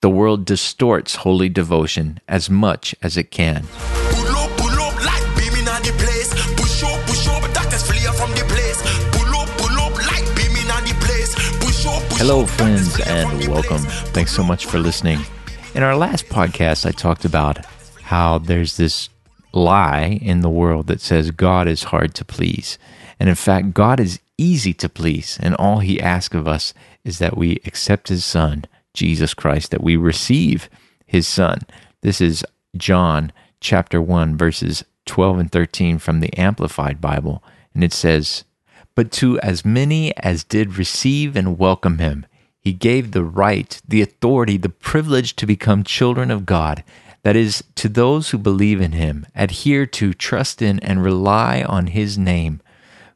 the world distorts holy devotion as much as it can. Pull up, pull up, like beaming on the place. Push up, push up, doctors flee from the place. Pull up, pull up, like beaming on the place. Push up, push Hello, up, friends, doctors flee from and welcome. Thanks so much for listening. In our last podcast, I talked about how there's this lie in the world that says God is hard to please. And in fact, God is easy to please. And all he asks of us is that we accept his son, Jesus Christ, that we receive his son. This is John chapter 1, verses 12 and 13 from the Amplified Bible. And it says, But to as many as did receive and welcome him, he gave the right, the authority, the privilege to become children of God. That is, to those who believe in him, adhere to, trust in, and rely on his name,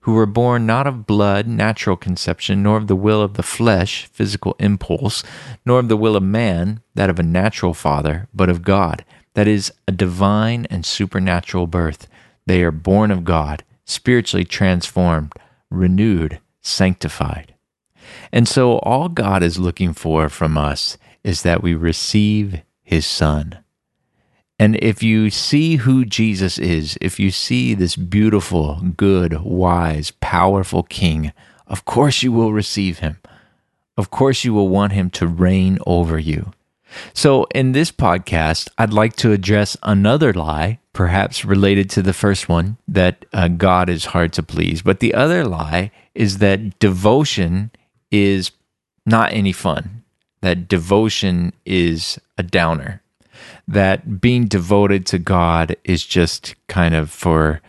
who were born not of blood, natural conception, nor of the will of the flesh, physical impulse, nor of the will of man, that of a natural father, but of God. That is, a divine and supernatural birth. They are born of God, spiritually transformed, renewed, sanctified. And so, all God is looking for from us is that we receive His Son. And if you see who Jesus is, if you see this beautiful, good, wise, powerful King, of course you will receive Him. Of course you will want Him to reign over you. So, in this podcast, I'd like to address another lie, perhaps related to the first one, that uh, God is hard to please. But the other lie is that devotion is not any fun, that devotion is a downer, that being devoted to God is just kind of for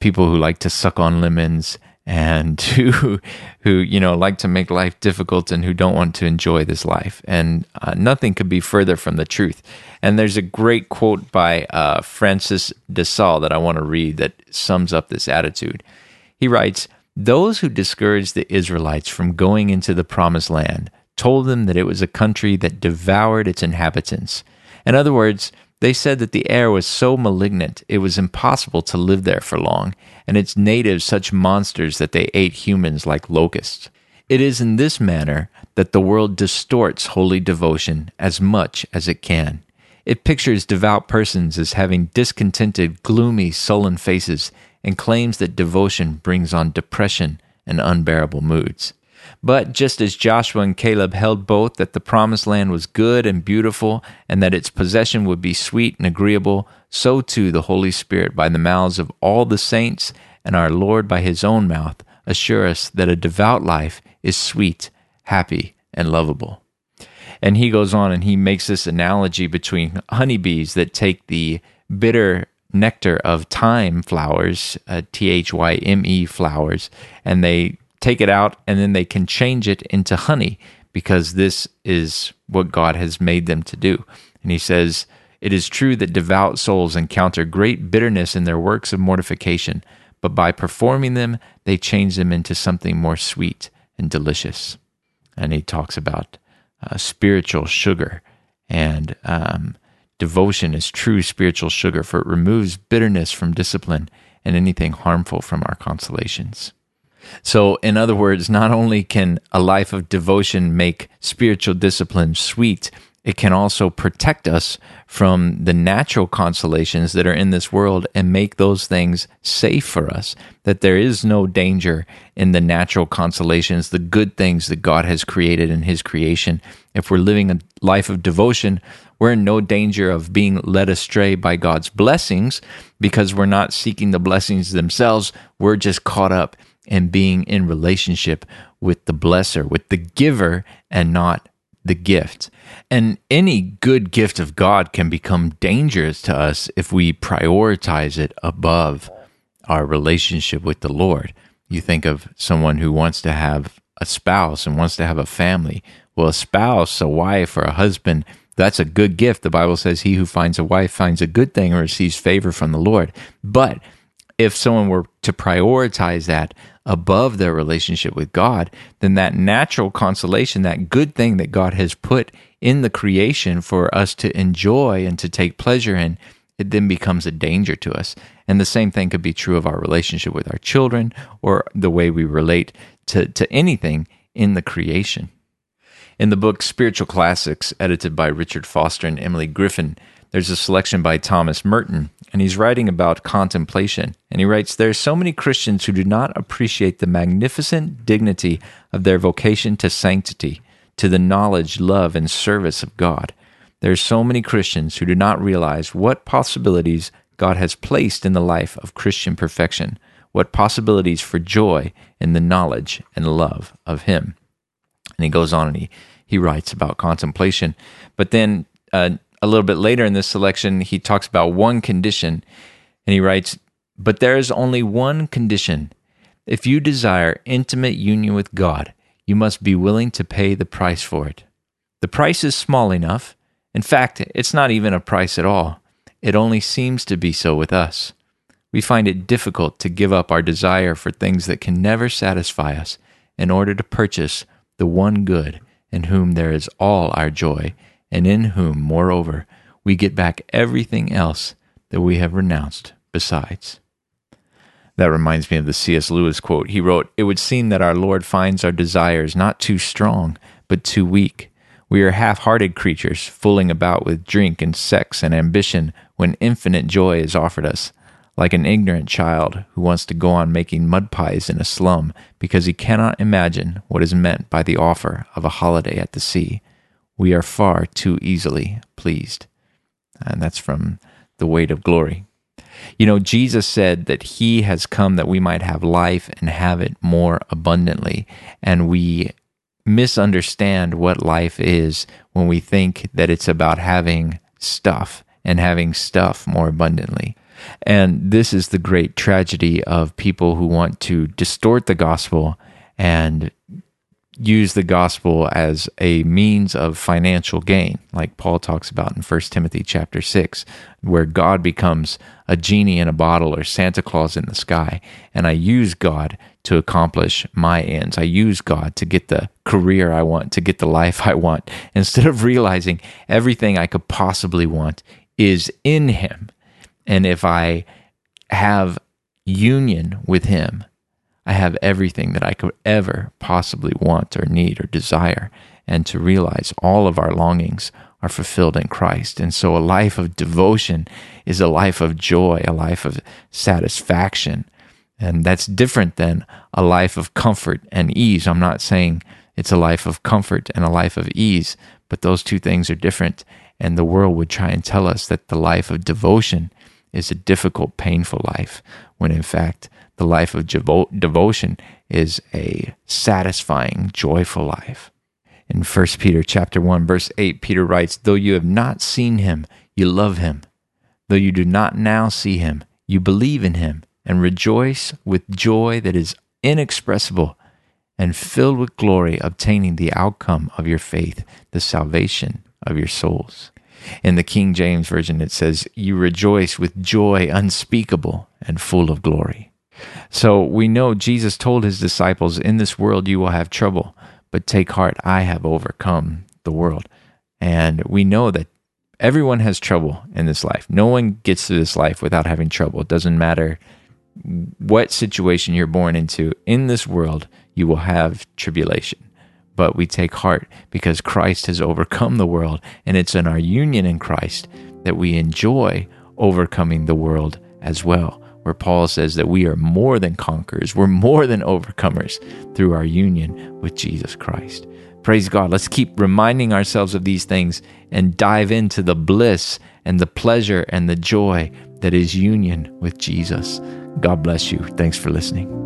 people who like to suck on lemons and who who you know like to make life difficult and who don't want to enjoy this life. And uh, nothing could be further from the truth. And there's a great quote by uh, francis de Sales that i want to read that sums up this attitude. He writes those who discouraged the israelites from going into the promised land told them that it was a country that devoured its inhabitants in other words they said that the air was so malignant it was impossible to live there for long, and its natives such monsters that they ate humans like locusts. It is in this manner that the world distorts holy devotion as much as it can. It pictures devout persons as having discontented, gloomy, sullen faces, and claims that devotion brings on depression and unbearable moods. But just as Joshua and Caleb held both that the promised land was good and beautiful, and that its possession would be sweet and agreeable, so too the Holy Spirit, by the mouths of all the saints, and our Lord by his own mouth, assure us that a devout life is sweet, happy, and lovable. And he goes on and he makes this analogy between honeybees that take the bitter nectar of thyme flowers, uh, T H Y M E flowers, and they take it out and then they can change it into honey because this is what God has made them to do. And he says, It is true that devout souls encounter great bitterness in their works of mortification, but by performing them, they change them into something more sweet and delicious. And he talks about uh, spiritual sugar and um, devotion is true spiritual sugar, for it removes bitterness from discipline and anything harmful from our consolations. So, in other words, not only can a life of devotion make spiritual discipline sweet, it can also protect us from the natural consolations that are in this world and make those things safe for us. That there is no danger in the natural consolations, the good things that God has created in His creation. If we're living a life of devotion, we're in no danger of being led astray by God's blessings because we're not seeking the blessings themselves. We're just caught up and being in relationship with the blesser, with the giver, and not the gift. And any good gift of God can become dangerous to us if we prioritize it above our relationship with the Lord. You think of someone who wants to have a spouse and wants to have a family. Well, a spouse, a wife, or a husband, that's a good gift. The Bible says, He who finds a wife finds a good thing and receives favor from the Lord. But if someone were to prioritize that above their relationship with God, then that natural consolation, that good thing that God has put in the creation for us to enjoy and to take pleasure in, it then becomes a danger to us. And the same thing could be true of our relationship with our children or the way we relate to, to anything in the creation. In the book Spiritual Classics, edited by Richard Foster and Emilie Griffin, there's a selection by Thomas Merton, and he's writing about contemplation. And he writes There are so many Christians who do not appreciate the magnificent dignity of their vocation to sanctity, to the knowledge, love, and service of God. There are so many Christians who do not realize what possibilities God has placed in the life of Christian perfection, what possibilities for joy in the knowledge and love of Him. And he goes on and he, he writes about contemplation. But then uh, a little bit later in this selection, he talks about one condition, and he writes, But there is only one condition. If you desire intimate union with God, you must be willing to pay the price for it. The price is small enough. In fact, it's not even a price at all. It only seems to be so with us. We find it difficult to give up our desire for things that can never satisfy us in order to purchase the one good in whom there is all our joy and in whom, moreover, we get back everything else that we have renounced besides. That reminds me of the C.S. Lewis quote. He wrote, It would seem that our Lord finds our desires not too strong, but too weak. We are half hearted creatures, fooling about with drink and sex and ambition when infinite joy is offered us, like an ignorant child who wants to go on making mud pies in a slum because he cannot imagine what is meant by the offer of a holiday at the sea we are far too easily pleased. And that's from The Weight of Glory. You know, Jesus said that He has come that we might have life and have it more abundantly. And we misunderstand what life is when we think that it's about having stuff and having stuff more abundantly. And this is the great tragedy of people who want to distort the gospel and use the gospel as a means of financial gain, like Paul talks about in 1 Timothy chapter 6, where God becomes a genie in a bottle or Santa Claus in the sky. And I use God to accomplish my ends. I use God to get the career I want, to get the life I want, instead of realizing everything I could possibly want is in Him. And if I have union with Him, I have everything that I could ever possibly want or need or desire, and to realize all of our longings are fulfilled in Christ. And so a life of devotion is a life of joy, a life of satisfaction. And that's different than a life of comfort and ease. I'm not saying it's a life of comfort and a life of ease, but those two things are different. And the world would try and tell us that the life of devotion is a difficult, painful life, when in fact, the life of devo- devotion is a satisfying, joyful life. In 1 Peter chapter 1 verse 8 Peter writes, "Though you have not seen him, you love him. Though you do not now see him, you believe in him and rejoice with joy that is inexpressible and filled with glory, obtaining the outcome of your faith, the salvation of your souls." In the King James Version, it says, You rejoice with joy unspeakable and full of glory. So we know Jesus told his disciples, In this world you will have trouble, but take heart, I have overcome the world. And we know that everyone has trouble in this life. No one gets through this life without having trouble. It doesn't matter what situation you're born into. In this world, you will have tribulation. But we take heart because Christ has overcome the world, and it's in our union in Christ that we enjoy overcoming the world as well where Paul says that we are more than conquerors, we're more than overcomers through our union with Jesus Christ. Praise God. Let's keep reminding ourselves of these things and dive into the bliss and the pleasure and the joy that is union with Jesus. God bless you. Thanks for listening.